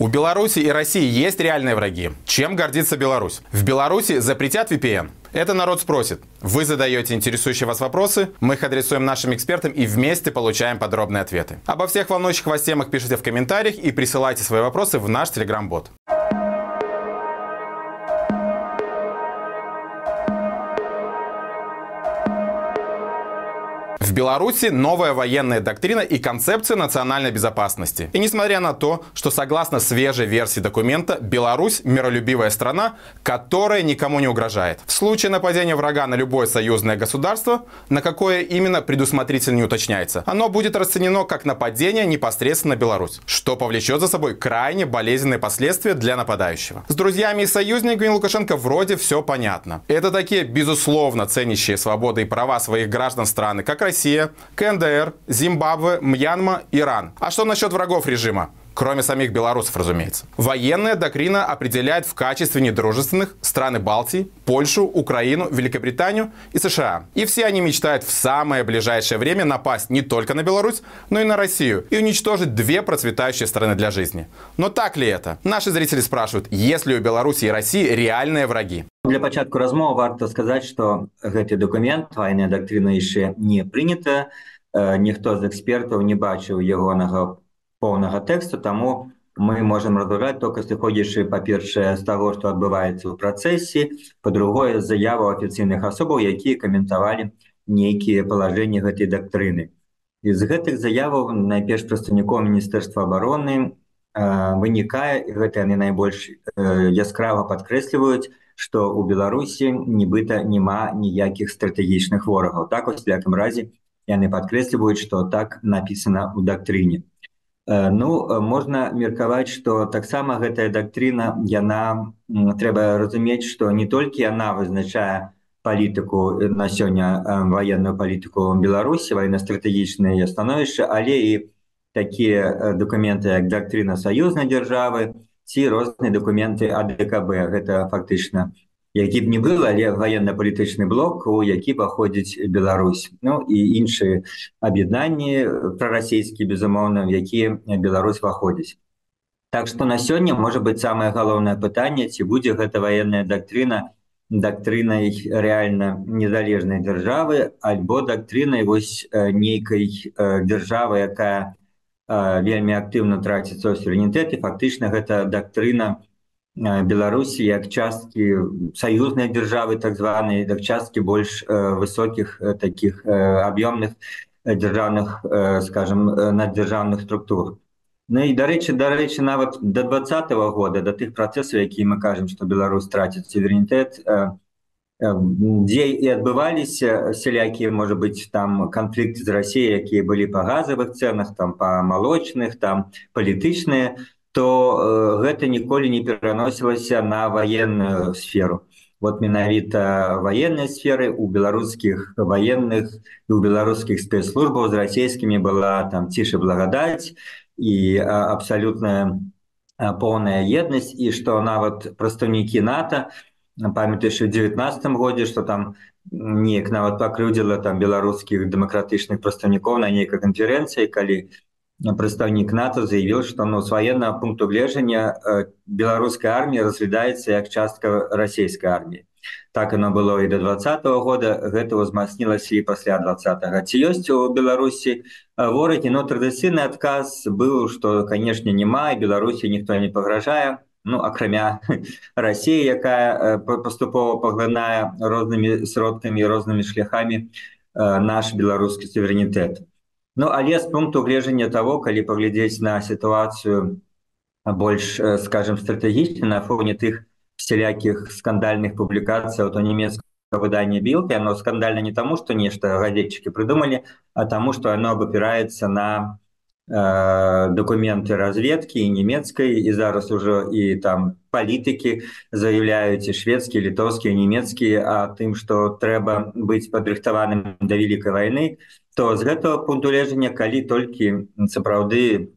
У Беларуси и России есть реальные враги. Чем гордится Беларусь? В Беларуси запретят VPN? Это народ спросит. Вы задаете интересующие вас вопросы, мы их адресуем нашим экспертам и вместе получаем подробные ответы. Обо всех волнующих вас темах пишите в комментариях и присылайте свои вопросы в наш телеграм-бот. В Беларуси новая военная доктрина и концепция национальной безопасности. И несмотря на то, что согласно свежей версии документа, Беларусь – миролюбивая страна, которая никому не угрожает. В случае нападения врага на любое союзное государство, на какое именно предусмотрительно не уточняется, оно будет расценено как нападение непосредственно на Беларусь, что повлечет за собой крайне болезненные последствия для нападающего. С друзьями и союзниками Лукашенко вроде все понятно. Это такие, безусловно, ценящие свободы и права своих граждан страны, как Россия, Россия, КНДР, Зимбабве, Мьянма, Иран. А что насчет врагов режима? кроме самих белорусов, разумеется. Военная доктрина определяет в качестве недружественных страны Балтии, Польшу, Украину, Великобританию и США. И все они мечтают в самое ближайшее время напасть не только на Беларусь, но и на Россию и уничтожить две процветающие страны для жизни. Но так ли это? Наши зрители спрашивают, есть ли у Беларуси и России реальные враги? Для пачатку размовы варто сказать, что этот документ, военная доктрина еще не принята. Ніхто з экспертаў не бачыў ягонага поўнага тэксту таму мы можем разглядаць только сыходзячы па-першае з таго што адбываецца ў працэсе па-другое заяву афіцыйных асобаў якія каментавалі нейкія палажэнні гэтай дактрыны з гэтых заяваў найперш прадстаўніком міністэрства обороны вынікае гэта яны найбольш яскрава падкрэсліваюць што у беларусі нібыта няма ніякіх стратэгічных ворагаў так вось якім разе яны падкрэсліваюць што так напісана ў дактрыне Ну можна меркаваць што таксама гэтая дактрына яна трэба разумець што не толькі яна вызначае палітыку на сёння ваенную палітыку беларусі ваенна-стратэгічнае становішча але і такія дакументы як дактрына саюзнай дзяржавы ці розныя дакументы адКб гэта фактычна які б не был але военно-палітычны блок у які паходзіць Беларусь. Ну і іншыя аб'яднанні прарасійскі безумоўна які Беларусь выходзіць Так что на сёння можа быть самое галоўнае пытанне ці будзе гэта военная дактрына дактрынай реально незалежнай дзяржавы альбо дактрынай вось нейкай дзяржавы якая вельмі актыўна траціцца ў суверэнітэт і фактычна гэта дактрына Беларусі як часткі саюзнай дзяржавы так званай так часткі больш высокіх таких аб'ёмных дзяржаўных скажем наддзяржаўных структур. Ну і дарэчы дарэчы нават до два -го года да тых працэсаў які мы кажам што Беларусь траціць суверэнітэт дзе і адбываліся сялякія можа быть там канфлікты з Росіяй якія былі па газавых цэнах там па малочных там палітычныя то то гэта ніколі не пераносілася на военную сферу. Вот менавіта военной сферы у беларускіх военных і у беларускіх спецслужбаў з расійскімі была там ціша благодаць і абсалютная поўная еднасць і што нават прадстаўнікі нато памятаеш у девятнадцатом годзе что там неяк нават пакрыўдзіла там беларускіх дэмакратычных прадстаўнікоў на нейкай канферэнцыі калі у прадстаўнік нато заявіў што ну с военного пункту гледжання беларуская армія разглядаецца як частка расійскай арміі так оно было і до двадцатого года. Гэта узмацнілася і пасля двадцатого ці ёсць у беларусі ворагі? Но традыцыйны адказ быў что канешне няма і беларусі ніхто не пагражае ну акрамя россии якая паступова паглынае рознымі сродкамі рознымі шляхами наш беларускі суверэнітэт Ну але з пункту гледжання того калі паглядзець на сітуацыю больш скажем стратэгічна на фоне тых всялякіх скандальных публікацыяў то нямецкае выданне білки оно скандальна не таму что нешта газетчыкі прыдумалі а таму что оно абапіраецца на э, документы разведкі і нямецкай і зараз ужо і там палітыкі заяўляюць і шведскія літоўскія нямецкія а тым что трэба быць падрыхтаваным да великкай войны то з гэтага пункту лежання калі толькі сапраўды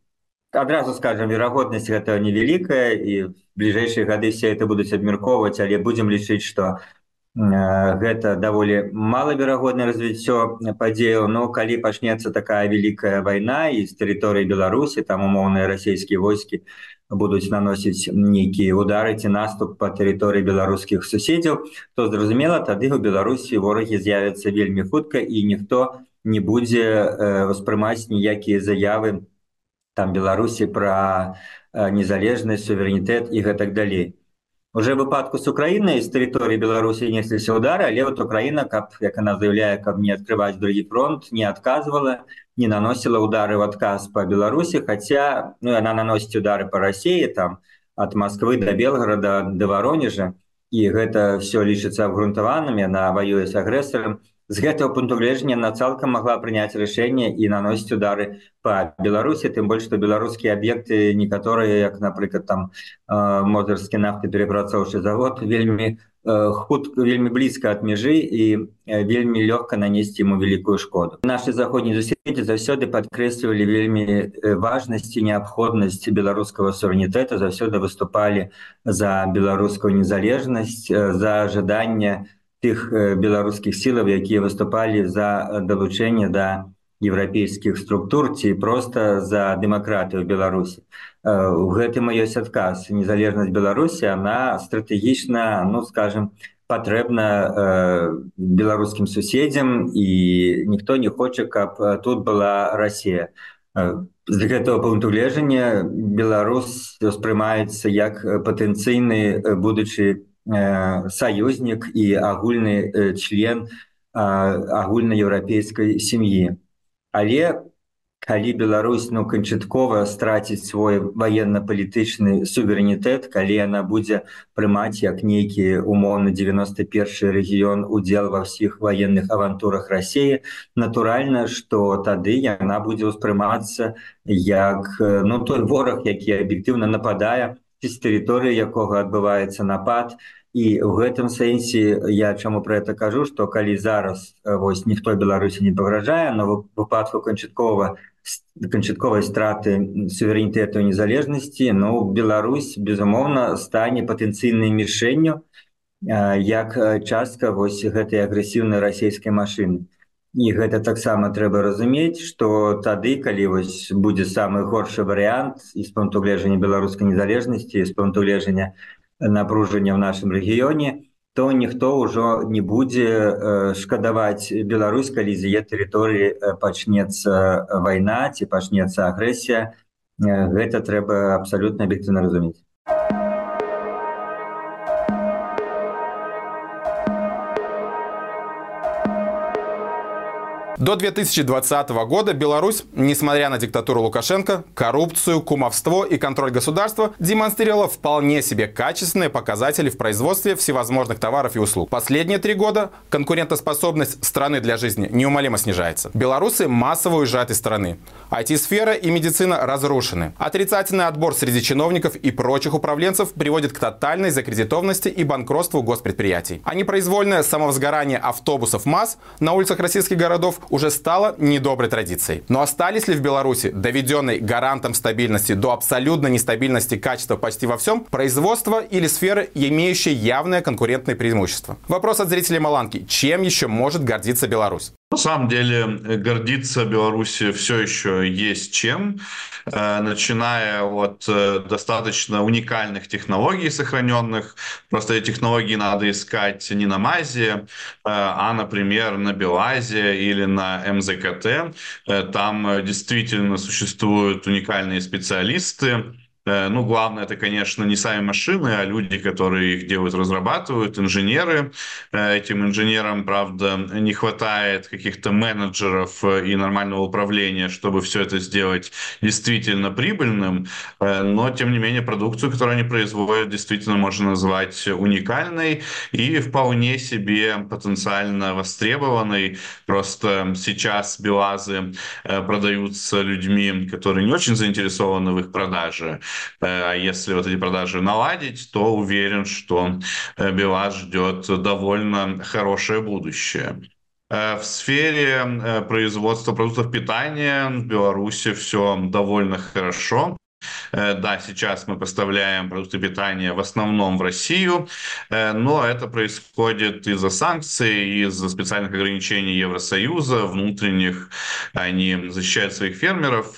адразу скажем верагоднасць гэтага невялікая і бліжэйшыя гады все это будуць абмяркоўваць але будзем лічыць что гэта даволі малаверагоднае развіццё падзеяў но калі пачнецца такая вялікая вайна і з тэрыторыі беларусі там умоўныя расійскія войскі будуць наносіць нейкія удары ці наступ па тэрыторыі беларускіх суседзяў то зразумела тады у беларусі ворагі з'явяцца вельмі хутка і ніхто не будзе ўспрымаць ніякія заявы там беларусі пра незалежнасць суверэнітэт і гэтак далей уже выпадку с украиной из территории беларуси несліся удары але вот украина каб як она заявляе каб не открывать другий фронт не отказывала не наносила удары в отказ по беларуси хотя ну, она наносит удары по россии там от москвы до белгорода до воронежа и гэта все лічыцца абгрунтаванымі на воюе с агрэсором з гэтага пункту гледжання на цалкам могла прыняць рашэнне і наносіць удары по беларусі тым больш што беларускія аб'екты некаторыя як напрыклад там мозырскі нафты перапрацоўчы завод вельмі хутка вельмі блізка ад мяжы і вельмі лёгка нанесці ему вялікую шкоду. Наши заходні заседі заўсёды падкрэслівалі вельмі важнасці неабходнасць беларускага суверэнітэта заўсёды выступалі за беларускую незалежнасць за ожидание тых беларускіх сілаў якія выступалі за далучэнне да еўрапейскіх структур ці просто за дэмакратыю беларусі у гэтым ёсць адказ незалежнасць беларусі она стратэгічна ну скажем патрэбна э, беларускім суседзям і ніхто не хоча каб тут была Росія з гэтага пункту гледжання Беларус успрымаецца як патэнцыйны будучы Э, саюзнік і агульны э, член агульнаеўрапейскай сям'і але калі Беларусь ну канчаткова страціць свой военно-палітычны суверэнітэт калі яна будзе прымаць як нейкі умоўны 91 рэгіён удзел ва ўсіх военных авантурах Росіі натуральна что тады яна будзе ўспрымацца як э, ну той вораг які аб'ектыўна нападае з тэрыторыі якога адбываецца напад. І ў гэтым сэнсе я чаму про это кажу что калі зараз вось ніхто беларусі не пагражае на выпадку канчаткова канчатковай страты суверэнітэту незалежнасці ну, Беларусь безумоўна стане патэнцыйнай мішэнню як частка вось гэтай агрэсіўнай расійскай машины і гэта таксама трэба разумець что тады калі вось будзе самы горшы варыянт з пункту гледжання беларускай незалежнасці з пункту гледжання напружання ў нашым рэгіёне то ніхто ўжо не будзе шкадаваць Беларусь калі з яе тэрыторыі пачнецца вайна ці пачнецца агрэсія. Гэта трэба абсалютна аб'ектыўна разумець До 2020 года Беларусь, несмотря на диктатуру Лукашенко, коррупцию, кумовство и контроль государства, демонстрировала вполне себе качественные показатели в производстве всевозможных товаров и услуг. Последние три года конкурентоспособность страны для жизни неумолимо снижается. Белорусы массово уезжают из страны. IT-сфера и медицина разрушены. Отрицательный отбор среди чиновников и прочих управленцев приводит к тотальной закредитованности и банкротству госпредприятий. А непроизвольное самовозгорание автобусов МАЗ на улицах российских городов уже стало недоброй традицией. Но остались ли в Беларуси, доведенной гарантом стабильности до абсолютно нестабильности качества почти во всем, производство или сферы, имеющие явное конкурентное преимущество? Вопрос от зрителей Маланки. Чем еще может гордиться Беларусь? На самом деле гордиться Беларуси все еще есть чем, э, начиная от э, достаточно уникальных технологий сохраненных. Просто эти технологии надо искать не на МАЗе, э, а, например, на Белазе или на МЗКТ. Там действительно существуют уникальные специалисты, Э, ну, главное, это, конечно, не сами машины, а люди, которые их делают, разрабатывают, инженеры. Э, этим инженерам, правда, не хватает каких-то менеджеров э, и нормального управления, чтобы все это сделать действительно прибыльным. Но, тем не менее, продукцию, которую они производят, действительно можно назвать уникальной и вполне себе потенциально востребованной. Просто сейчас БелАЗы продаются людьми, которые не очень заинтересованы в их продаже. Э, а если вот эти продажи наладить, то уверен, что э, БелАЗ ждет довольно хорошее будущее. Э, в сфере производства продуктов питания в Беларуси все довольно хорошо. Да, сейчас мы поставляем продукты питания в основном в Россию, но это происходит из-за санкций, из-за специальных ограничений Евросоюза, внутренних. Они защищают своих фермеров.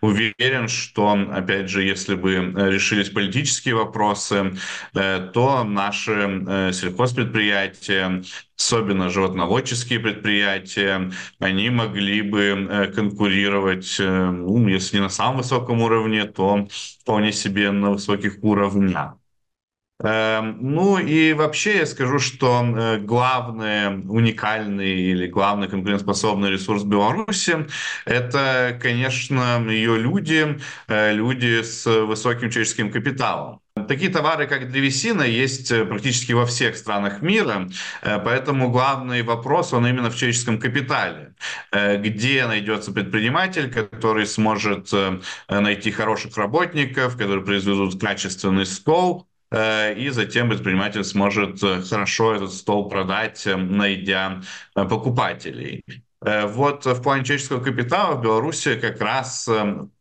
Уверен, что, опять же, если бы решились политические вопросы, то наши сельхозпредприятия особенно животноводческие предприятия, они могли бы э, конкурировать, э, ну, если не на самом высоком уровне, то вполне себе на высоких уровнях. Эм, ну и вообще я скажу, что э, главный уникальный или главный конкурентоспособный ресурс Беларуси – это, конечно, ее люди, люди с высоким человеческим капиталом. Такие товары, как древесина, есть э, практически во всех странах мира, э, поэтому главный вопрос, он именно в человеческом капитале. Э, где найдется предприниматель, который сможет найти хороших работников, которые произведут качественный стол, и затем предприниматель сможет хорошо этот стол продать, найдя покупателей. Вот в плане человеческого капитала в Беларуси как раз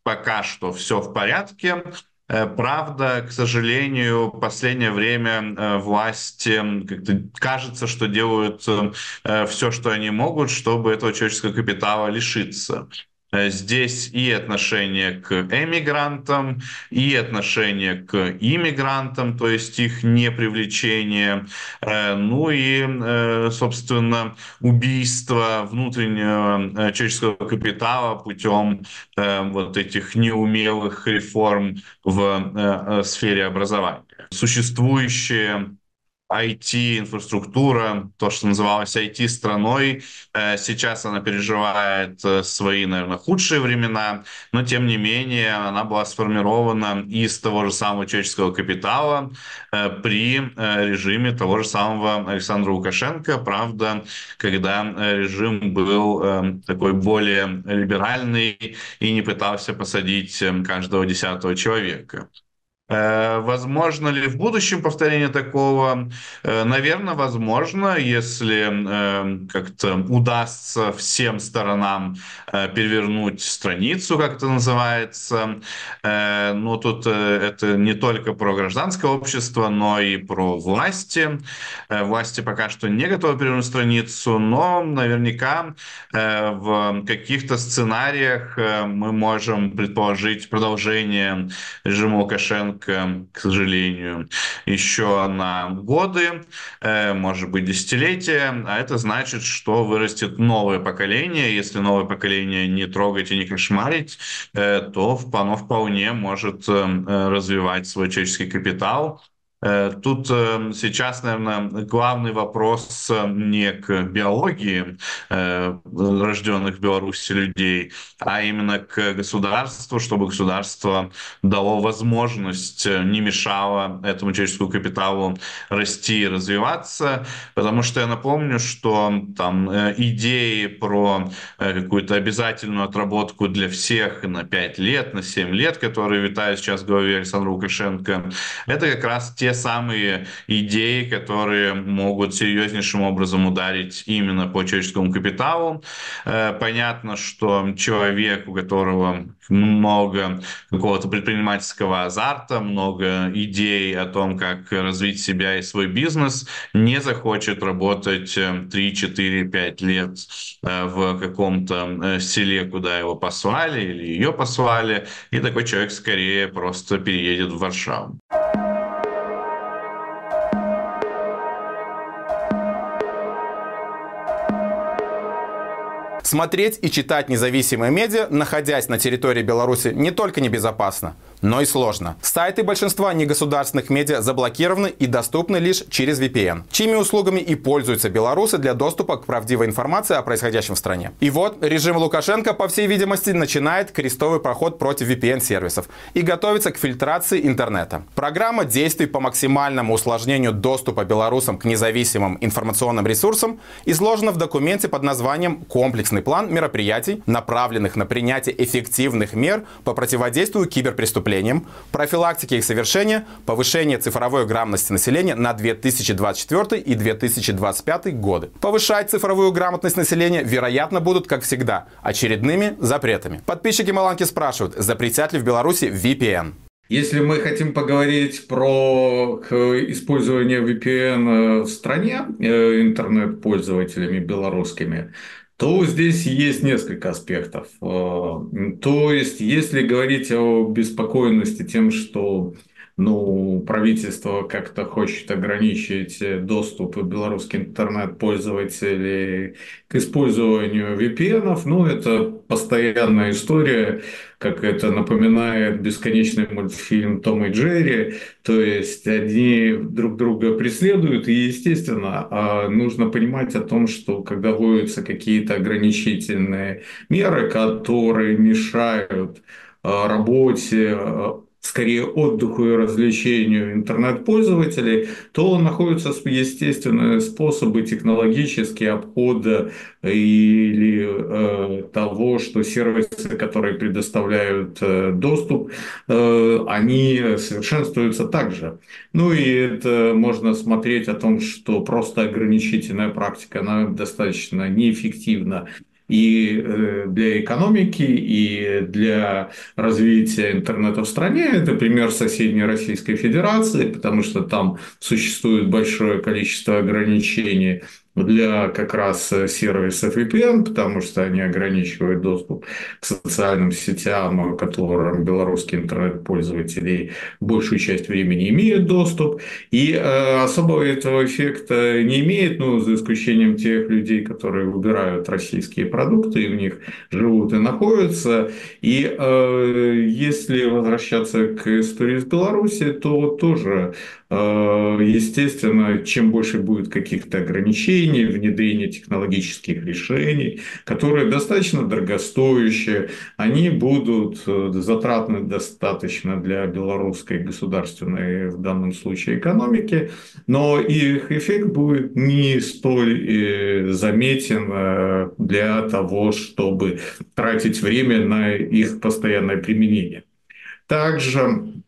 пока что все в порядке. Э, правда, к сожалению, в последнее время э, власти как-то кажется, что делают э, все, что они могут, чтобы этого человеческого капитала лишиться. Э, здесь и отношение к эмигрантам, и отношение к иммигрантам, то есть их непривлечение, э, ну и, э, собственно, убийство внутреннего человеческого капитала путем вот этих неумелых реформ в сфере образования. Существующие IT-инфраструктура, то, что называлось IT-страной, э, сейчас она переживает э, свои, наверное, худшие времена, но, тем не менее, она была сформирована из того же самого человеческого капитала э, при режиме того же самого Александра Лукашенко. Правда, когда режим был такой более либеральный и не пытался посадить каждого десятого человека. Э, возможно ли в будущем повторение такого? Э, Наверное, возможно, если э, как-то удастся всем сторонам перевернуть страницу, как это называется. Но тут это не только про гражданское общество, но и про власти. Власти пока что не готовы перевернуть страницу, но наверняка в каких-то сценариях мы можем предположить продолжение режима Лукашенко рынка, к сожалению, еще на годы, э, может быть, десятилетия. А это значит, что вырастет новое поколение. Если новое поколение не трогать и не кошмарить, э, то оно вполне может э, развивать свой человеческий капитал, тут э, сейчас, наверное, главный вопрос э, не к биологии рожденных в Беларуси людей, а именно к государству, чтобы государство дало возможность, не мешало этому человеческому капиталу расти и развиваться. Потому что я напомню, что там идеи про какую-то обязательную отработку для всех на 5 лет, на 7 лет, которые витают сейчас в голове Александра Лукашенко, это как раз те самые идеи, которые могут серьезнейшим образом ударить именно по человеческому капиталу. Э, понятно, что человек, у которого много какого-то предпринимательского азарта, много идей о том, как развить себя и свой бизнес, не захочет работать 3, 4, 5 лет э, в каком-то э, селе, куда его послали или ее послали, и такой человек скорее просто переедет в Варшаву. Смотреть и читать независимые медиа, находясь на территории Беларуси, не только небезопасно, но и сложно. Сайты большинства негосударственных медиа заблокированы и доступны лишь через VPN, чьими услугами и пользуются белорусы для доступа к правдивой информации о происходящем в стране. И вот режим Лукашенко, по всей видимости, начинает крестовый проход против VPN-сервисов и готовится к фильтрации интернета. Программа действий по максимальному усложнению доступа белорусам к независимым информационным ресурсам изложена в документе под названием «Комплексный план мероприятий, направленных на принятие эффективных мер по противодействию киберпреступлениям населением, профилактики их совершения, повышение цифровой грамотности населения на 2024 и 2025 годы. Повышать цифровую грамотность населения, вероятно, будут, как всегда, очередными запретами. Подписчики Маланки спрашивают, запретят ли в Беларуси VPN? Если мы хотим поговорить про использование VPN в стране э, интернет-пользователями белорусскими, то здесь есть несколько аспектов. Э, то есть, если говорить о беспокойности тем, что ну, правительство как-то хочет ограничить доступ белорусских интернет-пользователей к использованию VPN, ну, это постоянная история, как это напоминает бесконечный мультфильм Том и Джерри, то есть они друг друга преследуют, и, естественно, а, нужно понимать о том, что когда вводятся какие-то ограничительные меры, которые мешают а, работе а, скорее отдыху и развлечению интернет-пользователей, то находятся естественные способы технологические обхода или э, того, что сервисы, которые предоставляют э, доступ, э, они совершенствуются также. Ну и это можно смотреть о том, что просто ограничительная практика, она достаточно неэффективна и э, для экономики, и для развития интернета в стране. Это пример соседней Российской Федерации, потому что там существует большое количество ограничений для как раз э, сервисов VPN, потому что они ограничивают доступ к социальным сетям, к которым белорусские интернет-пользователи большую часть времени имеют доступ. И э, особого этого эффекта не имеет, ну, за исключением тех людей, которые выбирают российские продукты и в них живут и находятся. И э, если возвращаться к истории с Беларуси, то тоже Э, естественно, чем больше будет каких-то ограничений, внедрения технологических решений, которые достаточно дорогостоящие, они будут э, затратны достаточно для белорусской государственной, в данном случае, экономики, но их эффект будет не столь э, заметен для того, чтобы тратить время на их постоянное применение. Также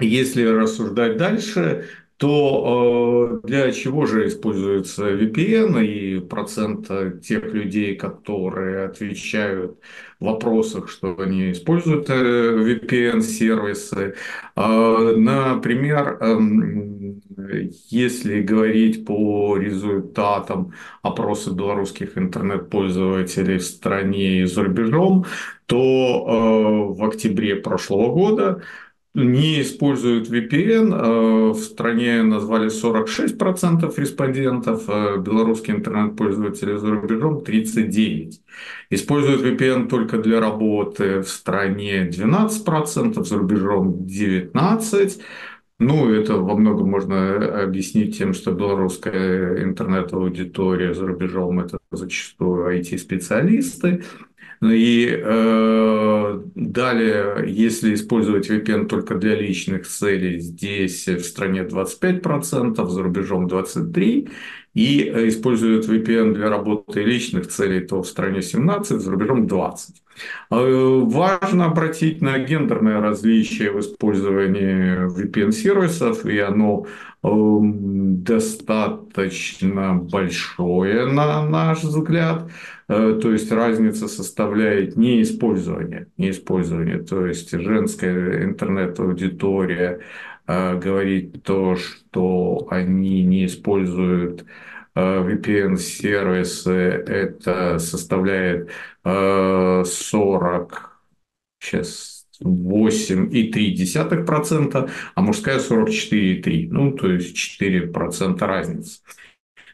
если рассуждать дальше, то э, для чего же используется VPN и процент тех людей, которые отвечают в вопросах, что они используют э, VPN-сервисы. Э, например, эм, если говорить по результатам опроса белорусских интернет-пользователей в стране и за рубежом, то в октябре прошлого года не используют VPN. Э, в стране назвали 46% респондентов, э, белорусские интернет-пользователи за рубежом 39%. Используют VPN только для работы в стране 12%, за рубежом 19%. Ну, это во многом можно объяснить тем, что белорусская интернет-аудитория за рубежом это зачастую IT-специалисты, и э, далее, если использовать VPN только для личных целей, здесь в стране 25%, за рубежом 23%. И э, используют VPN для работы личных целей, то в стране 17%, за рубежом 20%. Важно обратить на гендерное различие в использовании VPN-сервисов, и оно эм, достаточно большое, на наш взгляд. Э, то есть разница составляет не использование, не использование. То есть женская интернет-аудитория э, говорит то, что они не используют VPN-сервисы, это составляет 40, сейчас 8,3%, а мужская 44,3%. Ну, то есть 4% разницы.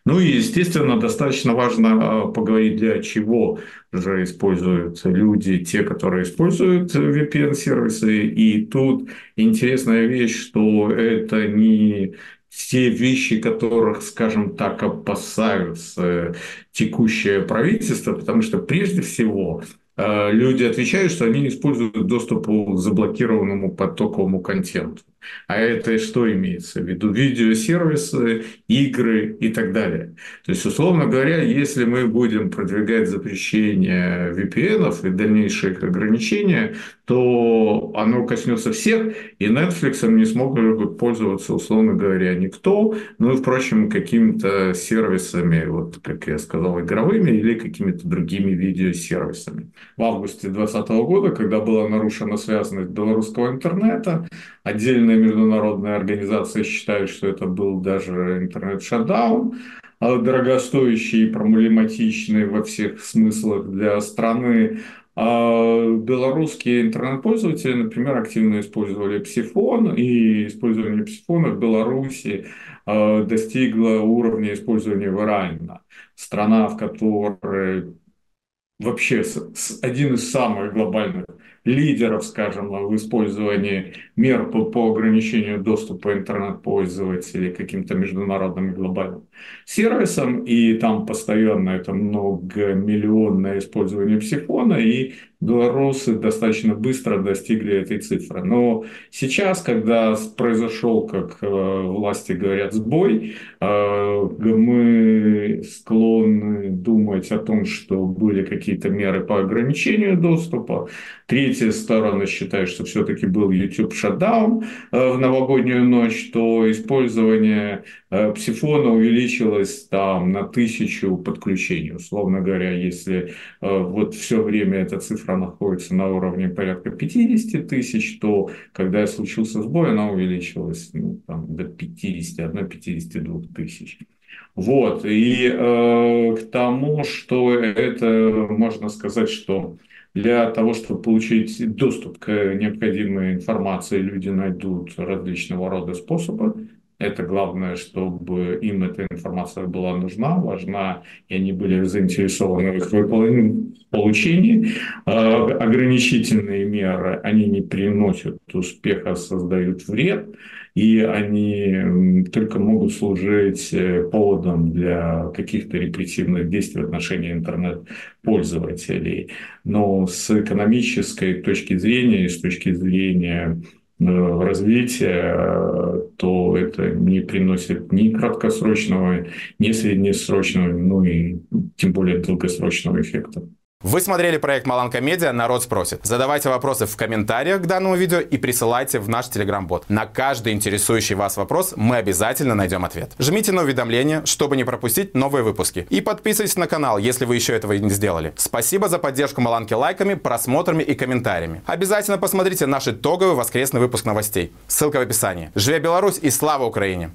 Ну и, естественно, достаточно важно а, поговорить, для чего же используют люди, те, которые используют VPN-сервисы. И тут интересная вещь, что это не те вещи, которых, скажем так, опасаются текущее правительство, потому что прежде всего люди отвечают, что они используют доступ к заблокированному потоковому контенту. А это что имеется в виду? Видеосервисы, игры и так далее. То есть, условно говоря, если мы будем продвигать запрещение VPN и дальнейшие их ограничения, то оно коснется всех, и Netflix не смогут пользоваться, условно говоря, никто, ну и, впрочем, какими-то сервисами, вот как я сказал, игровыми или какими-то другими видеосервисами. В августе 2020 года, когда была нарушена связанность белорусского интернета, отдельные международные организации считают, что это был даже интернет-шатдаун, а дорогостоящий и проблематичный во всех смыслах для страны, а белорусские интернет-пользователи, например, активно использовали псифон, и использование псифона в Беларуси а, достигло уровня использования Варайна. Страна, в которой вообще один из самых глобальных лидеров, скажем, в использовании мер по, по ограничению доступа интернет-пользователей каким-то международным и глобальным сервисам, и там постоянно это многомиллионное использование психона, и белорусы достаточно быстро достигли этой цифры. Но сейчас, когда произошел, как э, власти говорят, сбой, э, мы склонны думать о том, что были какие-то меры по ограничению доступа. Третья сторона считает, что все-таки был YouTube шатдаун э, в новогоднюю ночь, то использование псифона увеличилось там на тысячу подключений. Условно говоря, если вот все время эта цифра находится на уровне порядка 50 тысяч, то когда случился сбой, она увеличилась ну, там, до 51-52 тысяч. Вот, и э, к тому, что это, можно сказать, что для того, чтобы получить доступ к необходимой информации, люди найдут различного рода способы. Это главное, чтобы им эта информация была нужна, важна, и они были заинтересованы в их получении. А, ограничительные меры, они не приносят успеха, создают вред, и они только могут служить э, поводом для каких-то репрессивных действий в отношении интернет-пользователей. Но с экономической точки зрения и с точки зрения Э, развития, то это не приносит ни краткосрочного, ни среднесрочного, ну и тем более долгосрочного эффекта. Вы смотрели проект Маланка Медиа «Народ спросит». Задавайте вопросы в комментариях к данному видео и присылайте в наш телеграм-бот. На каждый интересующий вас вопрос мы обязательно найдем ответ. Жмите на уведомления, чтобы не пропустить новые выпуски. И подписывайтесь на канал, если вы еще этого не сделали. Спасибо за поддержку Маланки лайками, просмотрами и комментариями. Обязательно посмотрите наш итоговый воскресный выпуск новостей. Ссылка в описании. Живе Беларусь и слава Украине!